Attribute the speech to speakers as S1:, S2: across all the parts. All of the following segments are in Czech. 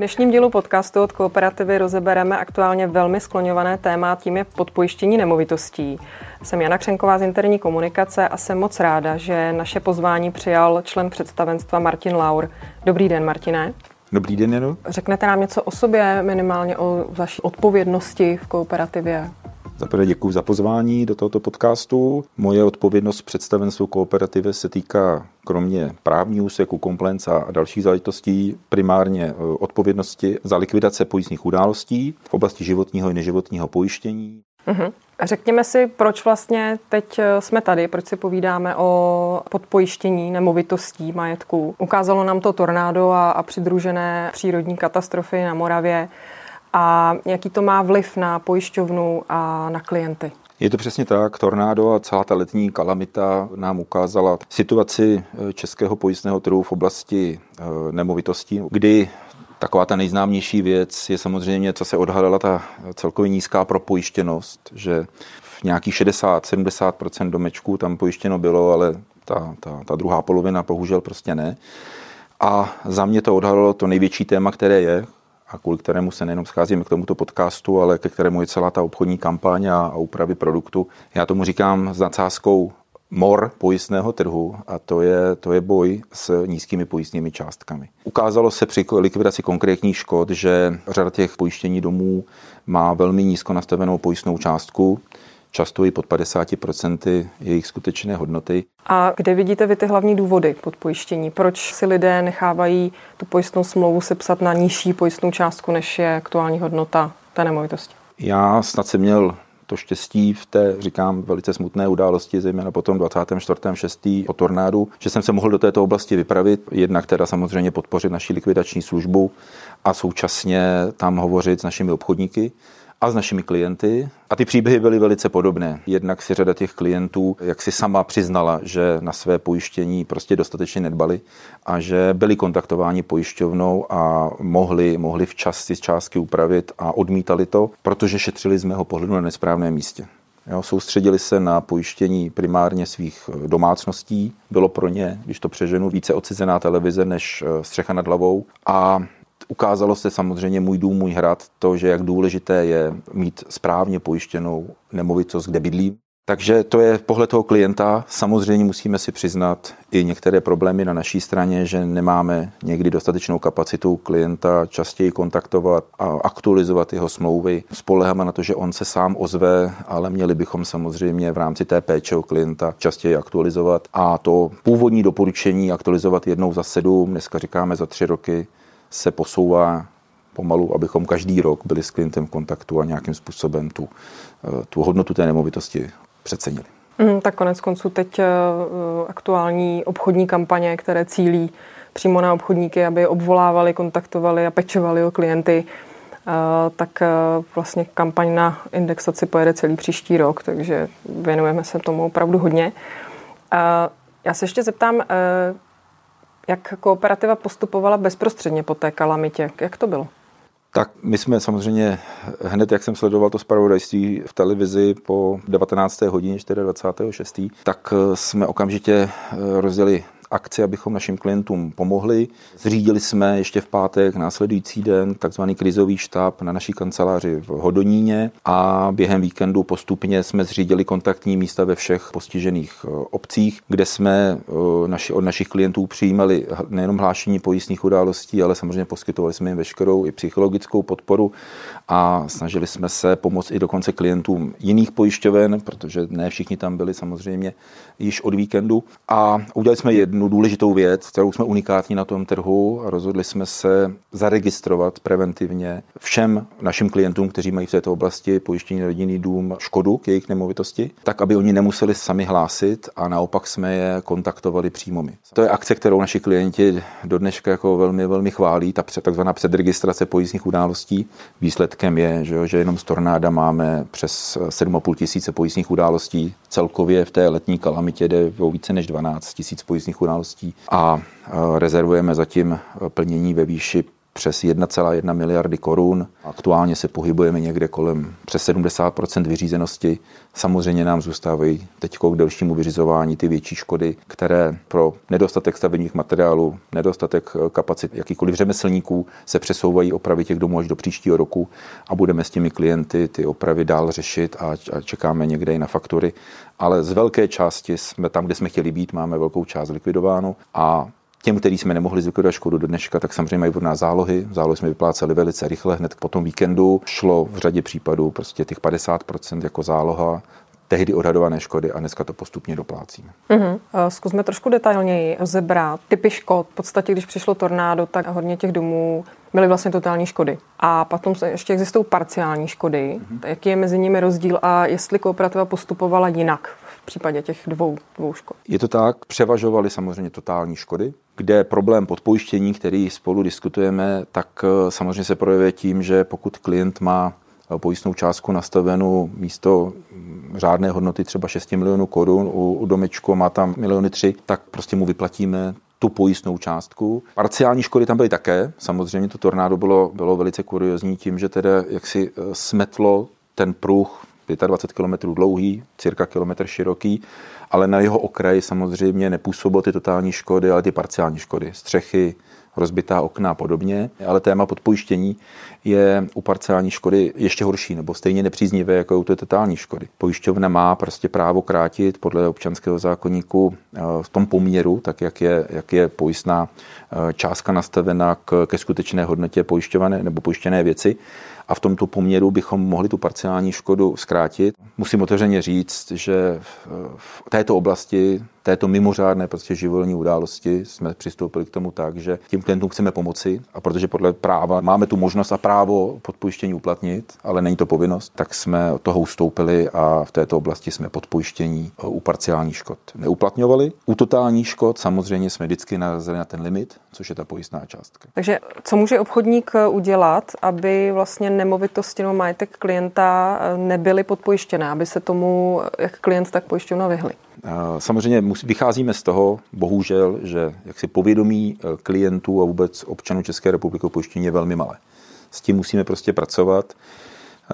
S1: dnešním dílu podcastu od Kooperativy rozebereme aktuálně velmi skloňované téma, tím je podpojištění nemovitostí. Jsem Jana Křenková z interní komunikace a jsem moc ráda, že naše pozvání přijal člen představenstva Martin Laur. Dobrý den, Martine.
S2: Dobrý den, Janu.
S1: Řeknete nám něco o sobě, minimálně o vaší odpovědnosti v kooperativě?
S2: Za prvé děkuji za pozvání do tohoto podcastu. Moje odpovědnost představenstvu kooperativy se týká kromě právního úseku, compliance a dalších záležitostí primárně e, odpovědnosti za likvidace pojistných událostí v oblasti životního i neživotního pojištění.
S1: Uh-huh. Řekněme si, proč vlastně teď e, jsme tady, proč si povídáme o podpojištění nemovitostí, majetků. Ukázalo nám to tornádo a, a přidružené přírodní katastrofy na Moravě a jaký to má vliv na pojišťovnu a na klienty.
S2: Je to přesně tak. Tornádo a celá ta letní kalamita nám ukázala situaci eh, českého pojistného trhu v oblasti eh, nemovitostí, kdy Taková ta nejznámější věc je samozřejmě, co se odhalila ta celkově nízká propojištěnost, že v nějakých 60-70% domečků tam pojištěno bylo, ale ta, ta, ta druhá polovina bohužel prostě ne. A za mě to odhalilo to největší téma, které je, a kvůli kterému se nejenom scházíme k tomuto podcastu, ale ke kterému je celá ta obchodní kampaň a, a úpravy produktu. Já tomu říkám s nadsázkou mor pojistného trhu a to je, to je boj s nízkými pojistnými částkami. Ukázalo se při likvidaci konkrétních škod, že řada těch pojištění domů má velmi nízko nastavenou pojistnou částku, často i pod 50% jejich skutečné hodnoty.
S1: A kde vidíte vy ty hlavní důvody podpojištění? Proč si lidé nechávají tu pojistnou smlouvu sepsat na nižší pojistnou částku, než je aktuální hodnota té nemovitosti?
S2: Já snad jsem měl to štěstí v té, říkám, velice smutné události, zejména potom 24.6. po tornádu, že jsem se mohl do této oblasti vypravit, jednak teda samozřejmě podpořit naši likvidační službu a současně tam hovořit s našimi obchodníky a s našimi klienty. A ty příběhy byly velice podobné. Jednak si řada těch klientů, jak si sama přiznala, že na své pojištění prostě dostatečně nedbali a že byli kontaktováni pojišťovnou a mohli, mohli včas si částky upravit a odmítali to, protože šetřili z mého pohledu na nesprávném místě. Jo, soustředili se na pojištění primárně svých domácností. Bylo pro ně, když to přeženu, více odcizená televize než eh, střecha nad hlavou. A Ukázalo se samozřejmě můj dům, můj hrad, to, že jak důležité je mít správně pojištěnou nemovitost, kde bydlí. Takže to je pohled toho klienta. Samozřejmě musíme si přiznat i některé problémy na naší straně, že nemáme někdy dostatečnou kapacitu klienta častěji kontaktovat a aktualizovat jeho smlouvy. Spoleháme na to, že on se sám ozve, ale měli bychom samozřejmě v rámci té péče o klienta častěji aktualizovat. A to původní doporučení aktualizovat jednou za sedm, dneska říkáme za tři roky, se posouvá pomalu, abychom každý rok byli s klientem v kontaktu a nějakým způsobem tu, eh, tu hodnotu té nemovitosti přecenili.
S1: Mm, tak konec konců teď uh, aktuální obchodní kampaně, které cílí přímo na obchodníky, aby obvolávali, kontaktovali a pečovali o klienty, uh, tak vlastně kampaň na indexaci pojede celý příští rok, takže věnujeme se tomu opravdu hodně. Já se ještě zeptám, jak kooperativa postupovala bezprostředně po té kalamitě? Jak to bylo?
S2: Tak my jsme samozřejmě hned, jak jsem sledoval to zpravodajství v televizi po 19. hodině 24. tak jsme okamžitě rozdělili akci, abychom našim klientům pomohli. Zřídili jsme ještě v pátek následující den takzvaný krizový štáb na naší kanceláři v Hodoníně a během víkendu postupně jsme zřídili kontaktní místa ve všech postižených eh, obcích, kde jsme eh, naši, od našich klientů přijímali nejenom hlášení pojistných událostí, ale samozřejmě poskytovali jsme jim veškerou i psychologickou podporu a snažili jsme se pomoct i dokonce klientům jiných pojišťoven, protože ne všichni tam byli samozřejmě již od víkendu. A udělali jsme jednu důležitou věc, kterou jsme unikátní na tom trhu a rozhodli jsme se zaregistrovat preventivně všem našim klientům, kteří mají v této oblasti pojištění rodinný dům škodu k jejich nemovitosti, tak aby oni nemuseli sami hlásit a naopak jsme je kontaktovali přímo my. To je akce, kterou naši klienti do dneška jako velmi, velmi chválí, ta takzvaná předregistrace pojistných událostí. Výsledkem je, že, že jenom z tornáda máme přes 7,5 tisíce pojistných událostí. Celkově v té letní kalamitě jde o více než 12 tisíc pojistných událostí a rezervujeme zatím plnění ve výši přes 1,1 miliardy korun. Aktuálně se pohybujeme někde kolem přes 70% vyřízenosti. Samozřejmě nám zůstávají teď k delšímu vyřizování ty větší škody, které pro nedostatek stavebních materiálů, nedostatek kapacit jakýkoliv řemeslníků se přesouvají opravy těch domů až do příštího roku a budeme s těmi klienty ty opravy dál řešit a čekáme někde i na faktury. Ale z velké části jsme tam, kde jsme chtěli být, máme velkou část likvidovánu a Těm, který jsme nemohli zlikvidovat škodu do dneška, tak samozřejmě mají od nás zálohy. Zálohy jsme vypláceli velice rychle, hned po tom víkendu. Šlo v řadě případů prostě těch 50% jako záloha tehdy odhadované škody a dneska to postupně doplácíme.
S1: Uh-huh. Zkusme trošku detailněji rozebrat typy škod. V podstatě, když přišlo tornádo, tak hodně těch domů byly vlastně totální škody. A potom ještě existují parciální škody. Uh-huh. Jaký je mezi nimi rozdíl a jestli kooperativa postupovala jinak v případě těch dvou, dvou škod?
S2: Je to tak, převažovaly samozřejmě totální škody, kde problém podpojištění, který spolu diskutujeme, tak eh, samozřejmě se projevuje tím, že pokud klient má eh, pojistnou částku nastavenou místo mm, řádné hodnoty třeba 6 milionů korun u, u domečku má tam miliony tři, tak prostě mu vyplatíme tu pojistnou částku. Parciální škody tam byly také. Samozřejmě to tornádo bylo, bylo velice kuriozní tím, že teda jaksi eh, smetlo ten pruh 25 km dlouhý, cirka kilometr široký, ale na jeho okraji samozřejmě nepůsobily ty totální škody, ale ty parciální škody, střechy, rozbitá okna a podobně. Ale téma podpojištění je u parciální škody ještě horší nebo stejně nepříznivé jako u té totální škody. Pojišťovna má prostě právo krátit podle občanského zákonníku eh, v tom poměru, tak jak je, jak je pojistná eh, částka nastavena k, ke skutečné hodnotě pojišťované nebo pojištěné věci a v tomto poměru bychom mohli tu parciální škodu zkrátit. Musím otevřeně říct, že v této oblasti této mimořádné prostě živelní události jsme přistoupili k tomu tak, že těm klientům chceme pomoci a protože podle práva máme tu možnost a právo podpojištění uplatnit, ale není to povinnost, tak jsme od toho ustoupili a v této oblasti jsme podpojištění u parciálních škod neuplatňovali. U totálních škod samozřejmě jsme vždycky narazili na ten limit, což je ta pojistná částka.
S1: Takže co může obchodník udělat, aby vlastně nemovitosti nebo majetek klienta nebyly podpojištěné, aby se tomu jak klient, tak pojišťovna vyhli?
S2: Samozřejmě vycházíme z toho, bohužel, že jaksi povědomí klientů a vůbec občanů České republiky o pojištění je velmi malé. S tím musíme prostě pracovat.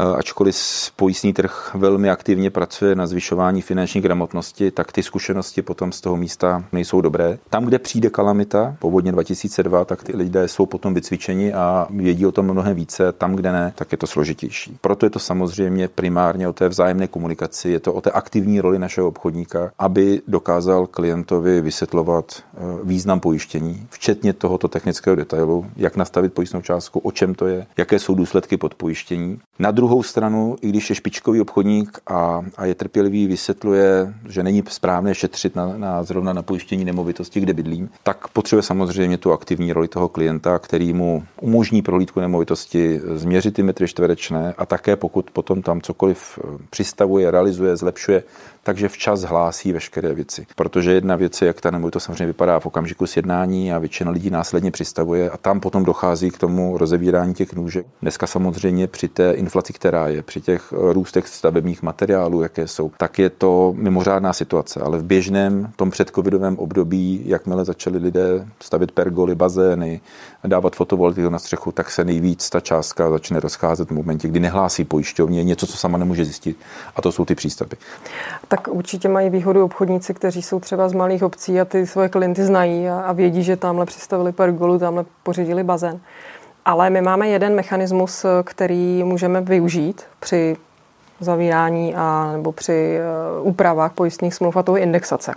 S2: Eh, ačkoliv pojistný trh velmi aktivně pracuje na zvyšování finanční gramotnosti, tak ty zkušenosti potom z toho místa nejsou dobré. Tam, kde přijde kalamita, povodně 2002, tak ty lidé jsou potom vycvičeni a vědí o tom mnohem více. Tam, kde ne, tak je to složitější. Proto je to samozřejmě primárně o té vzájemné komunikaci, je to o té aktivní roli našeho obchodníka, aby dokázal klientovi vysvětlovat eh, význam pojištění, včetně tohoto technického detailu, jak nastavit pojistnou částku, o čem to je, jaké jsou důsledky podpojištění. Na druhou druhou stranu, i když je špičkový obchodník a, a je trpělivý, vysvětluje, že není správné šetřit na, na zrovna na pojištění nemovitosti, kde bydlím, tak potřebuje samozřejmě tu aktivní roli toho klienta, který mu umožní prohlídku nemovitosti, změřit ty metry čtverečné a také pokud potom tam cokoliv eh, přistavuje, realizuje, zlepšuje, takže včas hlásí veškeré věci. Protože jedna věc je, jak ta nemovitost samozřejmě vypadá v okamžiku sjednání a většina lidí následně přistavuje a tam potom dochází k tomu rozevírání těch nůžek. Dneska samozřejmě při té inflaci, která je, při těch růstech stavebních materiálů, jaké jsou, tak je to mimořádná situace. Ale v běžném tom předcovidovém období, jakmile začali lidé stavit pergoly, bazény, dávat fotovoltaiku na střechu, tak se nejvíc ta částka začne rozcházet v momentě, kdy nehlásí pojišťovně něco, co sama nemůže zjistit. A to jsou ty přístavy.
S1: Tak určitě mají výhodu obchodníci, kteří jsou třeba z malých obcí a ty svoje klienty znají a, a vědí, že tamhle přistavili pergolu, tamhle pořídili bazén. Ale my máme jeden mechanismus, který můžeme využít při zavírání a nebo při uh, úpravách pojistných smluv a to je indexace.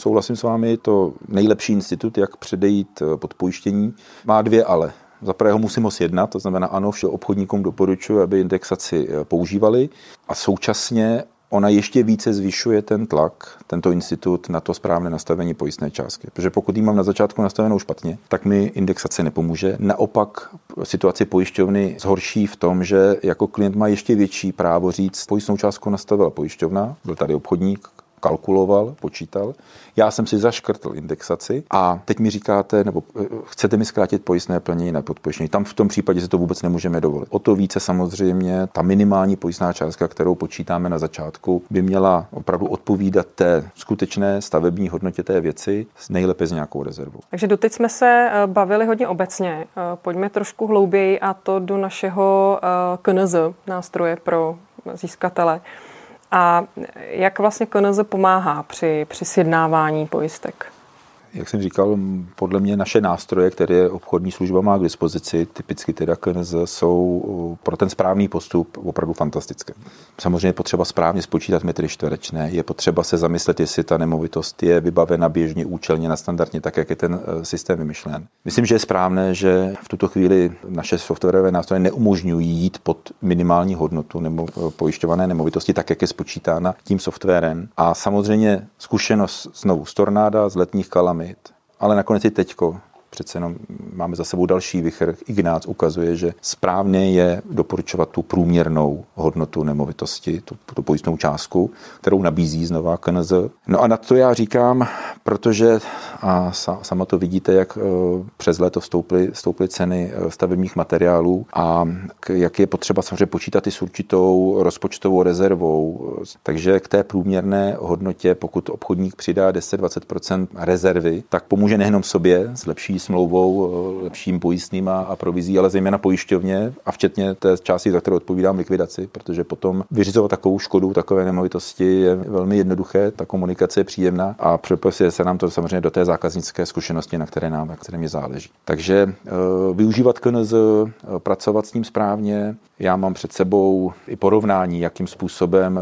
S2: Souhlasím s vámi, je to nejlepší institut, jak předejít eh, podpojištění. Má dvě ale. Za prvého musím ho sjednat, to znamená ano, všem obchodníkům doporučuji, aby indexaci eh, používali a současně ona ještě více zvyšuje ten tlak, tento institut, na to správné nastavení pojistné částky. Protože pokud ji mám na začátku nastavenou špatně, tak mi indexace nepomůže. Naopak situaci pojišťovny zhorší v tom, že jako klient má ještě větší právo říct, pojistnou částku nastavila pojišťovna, byl tady obchodník, kalkuloval, počítal. Já jsem si zaškrtl indexaci a teď mi říkáte, nebo eh, chcete mi zkrátit pojistné plnění na podpojištění. Tam v tom případě si to vůbec nemůžeme dovolit. O to více samozřejmě ta minimální pojistná částka, kterou počítáme na začátku, by měla opravdu odpovídat té skutečné stavební hodnotě té věci nejlépe s nějakou rezervou.
S1: Takže doteď jsme se eh, bavili hodně obecně. Eh, pojďme trošku hlouběji a to do našeho KNZ, nástroje pro získatele. A jak vlastně KNZ pomáhá při, při sjednávání pojistek?
S2: Jak jsem říkal, podle mě naše nástroje, které obchodní služba má k dispozici, typicky teda KNZ, jsou pro ten správný postup opravdu fantastické. Samozřejmě je potřeba správně spočítat metry čtverečné, je potřeba se zamyslet, jestli ta nemovitost je vybavena běžně, účelně, na standardně, tak jak je ten e, systém vymyšlen. Myslím, že je správné, že v tuto chvíli naše softwarové nástroje neumožňují jít pod minimální hodnotu nebo e, pojišťované nemovitosti, tak jak je spočítána tím softwarem. A samozřejmě zkušenost znovu z tornáda, z letních kalamit, kalamit, ale nakonec i teďko přece jenom máme za sebou další vychr. Ignác ukazuje, že správně je doporučovat tu průměrnou hodnotu nemovitosti, tu, tu pojistnou částku, kterou nabízí znova KNZ. No a na to já říkám, protože a sama to vidíte, jak e, přes léto vstoupily, vstoupily ceny e, stavebních materiálů a jak je potřeba samozřejmě počítat i s určitou rozpočtovou rezervou. Takže k té průměrné hodnotě, pokud obchodník přidá 10-20% rezervy, tak pomůže nejenom sobě, zlepší smlouvou, eh, lepším pojistným a, provizí, ale zejména pojišťovně a včetně té části, za kterou odpovídám likvidaci, protože potom vyřizovat takovou škodu, takové nemovitosti je velmi jednoduché, ta komunikace je příjemná a přepisuje se nám to samozřejmě do té zákaznické zkušenosti, na které nám, na které mě záleží. Takže e, využívat KNZ, e, pracovat s ním správně, já mám před sebou i porovnání, jakým způsobem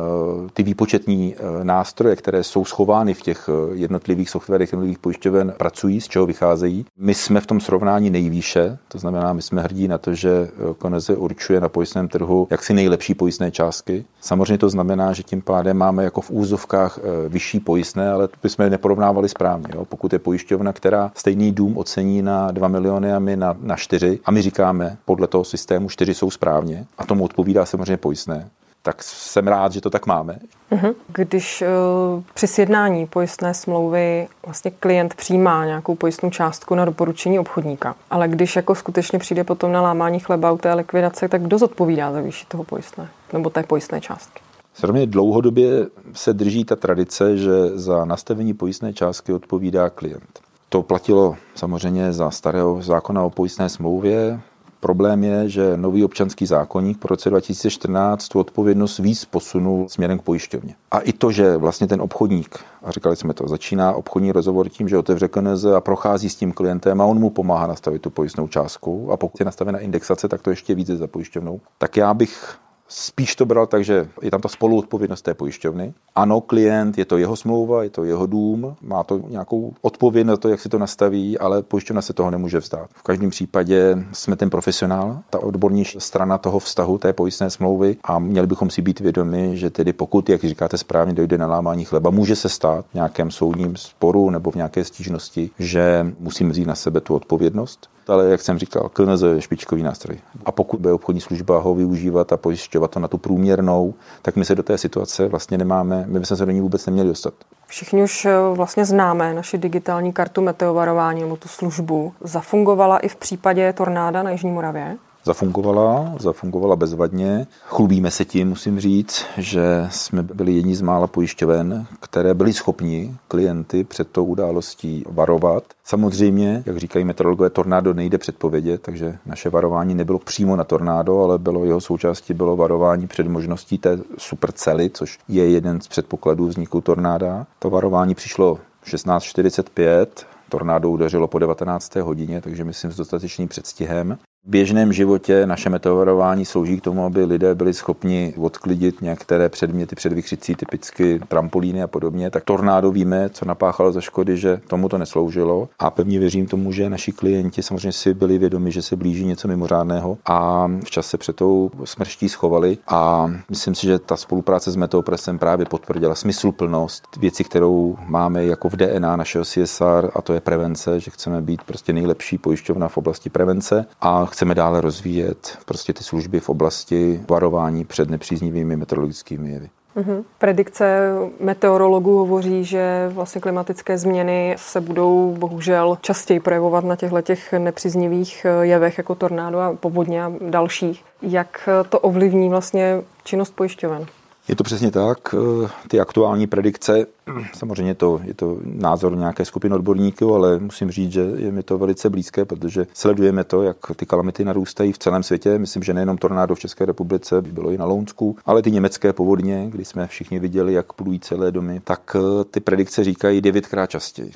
S2: ty výpočetní nástroje, které jsou schovány v těch jednotlivých softwarech jednotlivých pojišťoven, pracují, z čeho vycházejí. My jsme v tom srovnání nejvýše, to znamená, my jsme hrdí na to, že eh, Koneze určuje na pojistném trhu jaksi nejlepší pojistné částky. Samozřejmě to znamená, že tím pádem máme jako v úzovkách eh, vyšší pojistné, ale bychom neporovnávali správně. Jo? Pokud je pojišťovna, která stejný dům ocení na 2 miliony a my na, na 4, a my říkáme, podle toho systému 4 jsou správně, a tomu odpovídá samozřejmě pojistné, tak jsem rád, že to tak máme.
S1: Mhm. Když uh, při sjednání pojistné smlouvy vlastně klient přijímá nějakou pojistnou částku na doporučení obchodníka, ale když jako skutečně přijde potom na lámání chleba u té likvidace, tak kdo zodpovídá za výši toho pojistné nebo té pojistné částky?
S2: Samozřejmě dlouhodobě se drží ta tradice, že za nastavení pojistné částky odpovídá klient. To platilo samozřejmě za starého zákona o pojistné smlouvě, Problém je, že nový občanský zákonník po roce 2014 tu odpovědnost víc posunul směrem k pojišťovně. A i to, že vlastně ten obchodník, a říkali jsme to, začíná obchodní rozhovor tím, že otevře KNZ a prochází s tím klientem a on mu pomáhá nastavit tu pojistnou částku. A pokud je nastavena indexace, tak to ještě více za pojišťovnou. Tak já bych Spíš to bral tak, že je tam ta spoluodpovědnost té pojišťovny. Ano, klient, je to jeho smlouva, je to jeho dům, má to nějakou odpovědnost na to, jak si to nastaví, ale pojišťovna se toho nemůže vzdát. V každém případě jsme ten profesionál, ta odbornější strana toho vztahu, té pojistné smlouvy a měli bychom si být vědomi, že tedy pokud, jak říkáte správně, dojde na lámání chleba, může se stát v nějakém soudním sporu nebo v nějaké stížnosti, že musíme vzít na sebe tu odpovědnost ale jak jsem říkal, KNZ je špičkový nástroj. A pokud bude obchodní služba ho využívat a pojišťovat to na tu průměrnou, tak my se do té situace vlastně nemáme, my bychom se do ní vůbec neměli dostat.
S1: Všichni už eh, vlastně známe naši digitální kartu meteovarování nebo tu službu. Zafungovala i v případě tornáda na Jižní Moravě?
S2: Zafungovala, zafungovala bezvadně. Chlubíme se tím, musím říct, že jsme byli jedni z mála pojišťoven, které byli schopni klienty před tou událostí varovat. Samozřejmě, jak říkají meteorologové, tornádo nejde předpovědět, takže naše varování nebylo přímo na tornádo, ale bylo jeho součástí bylo varování před možností té supercely, což je jeden z předpokladů vzniku tornáda. To varování přišlo 16.45, tornádo udeřilo po 19. hodině, takže myslím s dostatečným předstihem. V běžném životě naše meteorování slouží k tomu, aby lidé byli schopni odklidit některé předměty před vykřicí, typicky trampolíny a podobně. Tak tornádo víme, co napáchalo za škody, že tomu to nesloužilo. A pevně věřím tomu, že naši klienti samozřejmě si byli vědomi, že se blíží něco mimořádného a včas se před tou smrští schovali. A myslím si, že ta spolupráce s Meteopresem právě potvrdila smysluplnost věci, kterou máme jako v DNA našeho CSR, a to je prevence, že chceme být prostě nejlepší pojišťovna v oblasti prevence. A chceme dále rozvíjet prostě ty služby v oblasti varování před nepříznivými meteorologickými jevy.
S1: Mm-hmm. Predikce meteorologů hovoří, že vlastně klimatické změny se budou bohužel častěji projevovat na těchto těch nepříznivých jevech jako tornádo a povodně a dalších. Jak to ovlivní vlastně činnost pojišťoven?
S2: Je to přesně tak. Eh, ty aktuální predikce, samozřejmě to, je to názor nějaké skupiny odborníků, ale musím říct, že je mi to velice blízké, protože sledujeme to, jak ty kalamity narůstají v celém světě. Myslím, že nejenom tornádo v České republice, bylo i na Lounsku, ale ty německé povodně, kdy jsme všichni viděli, jak plují celé domy, tak eh, ty predikce říkají devětkrát častěji.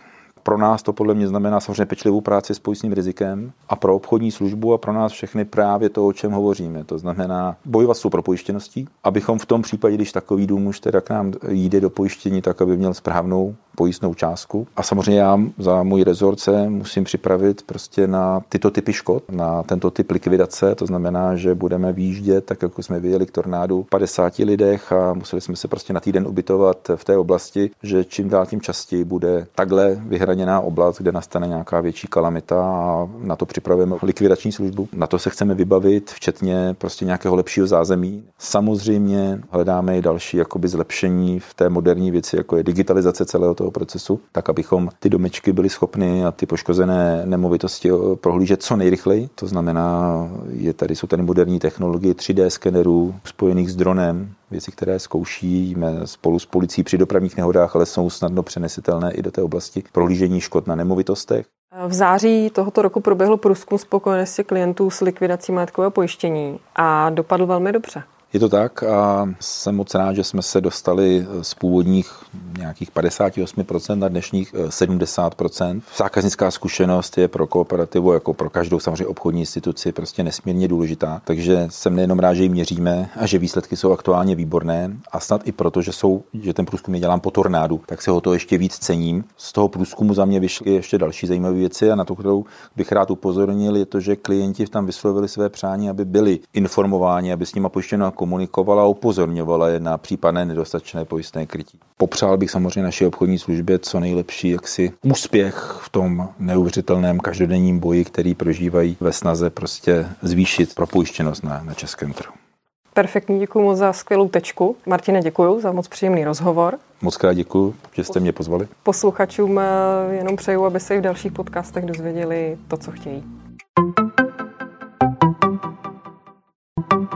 S2: Pro nás to podle mě znamená samozřejmě pečlivou práci s pojistným rizikem a pro obchodní službu a pro nás všechny právě to, o čem hovoříme. To znamená bojovat s propojištěností, abychom v tom případě, když takový dům už teda k nám jde do pojištění, tak aby měl správnou pojistnou částku. A samozřejmě já za můj rezort se musím připravit prostě na tyto typy škod, na tento typ likvidace. To znamená, že budeme výjíždět, tak jako jsme viděli k tornádu, 50 lidech a museli jsme se prostě na týden ubytovat v té oblasti, že čím dál tím častěji bude takhle vyhraněná oblast, kde nastane nějaká větší kalamita a na to připravujeme likvidační službu. Na to se chceme vybavit, včetně prostě nějakého lepšího zázemí. Samozřejmě hledáme i další jakoby zlepšení v té moderní věci, jako je digitalizace celého toho procesu, tak abychom ty domečky byli schopni a ty poškozené nemovitosti eh, prohlížet co nejrychleji. To znamená, je tady, jsou tady moderní technologie 3D skenerů spojených s dronem, věci, které zkoušíme spolu s policií při dopravních nehodách, ale jsou snadno přenesitelné i do té oblasti prohlížení škod na nemovitostech.
S1: V září tohoto roku proběhl průzkum spokojenosti klientů s likvidací majetkového pojištění a dopadl velmi dobře.
S2: Je to tak a jsem moc rád, že jsme se dostali z původních nějakých 58% na dnešních 70%. Eh, Zákaznická zkušenost je pro kooperativu, jako pro každou samozřejmě obchodní instituci, prostě nesmírně důležitá. Takže jsem nejenom rád, že ji měříme a že výsledky jsou aktuálně výborné a snad i proto, že, jsou, že ten průzkum je dělám po tornádu, tak se ho to ještě víc cením. Z toho průzkumu za mě vyšly ještě další zajímavé věci a na to, kterou bych rád upozornil, je to, že klienti tam vyslovili své přání, aby byli informováni, aby s nimi pojištěno komunikovala a upozorňovala je na případné nedostatečné pojistné krytí. Popřál bych samozřejmě naší obchodní službě co nejlepší jaksi úspěch v tom neuvěřitelném každodenním boji, který prožívají ve snaze prostě zvýšit propojištěnost na, na českém trhu.
S1: Perfektní, děkuji moc za skvělou tečku. Martine, děkuji za moc příjemný rozhovor.
S2: Moc krát děkuji, že jste mě pozvali.
S1: Posluchačům eh, jenom přeju, aby se i v dalších podcastech dozvěděli to, co chtějí. thank you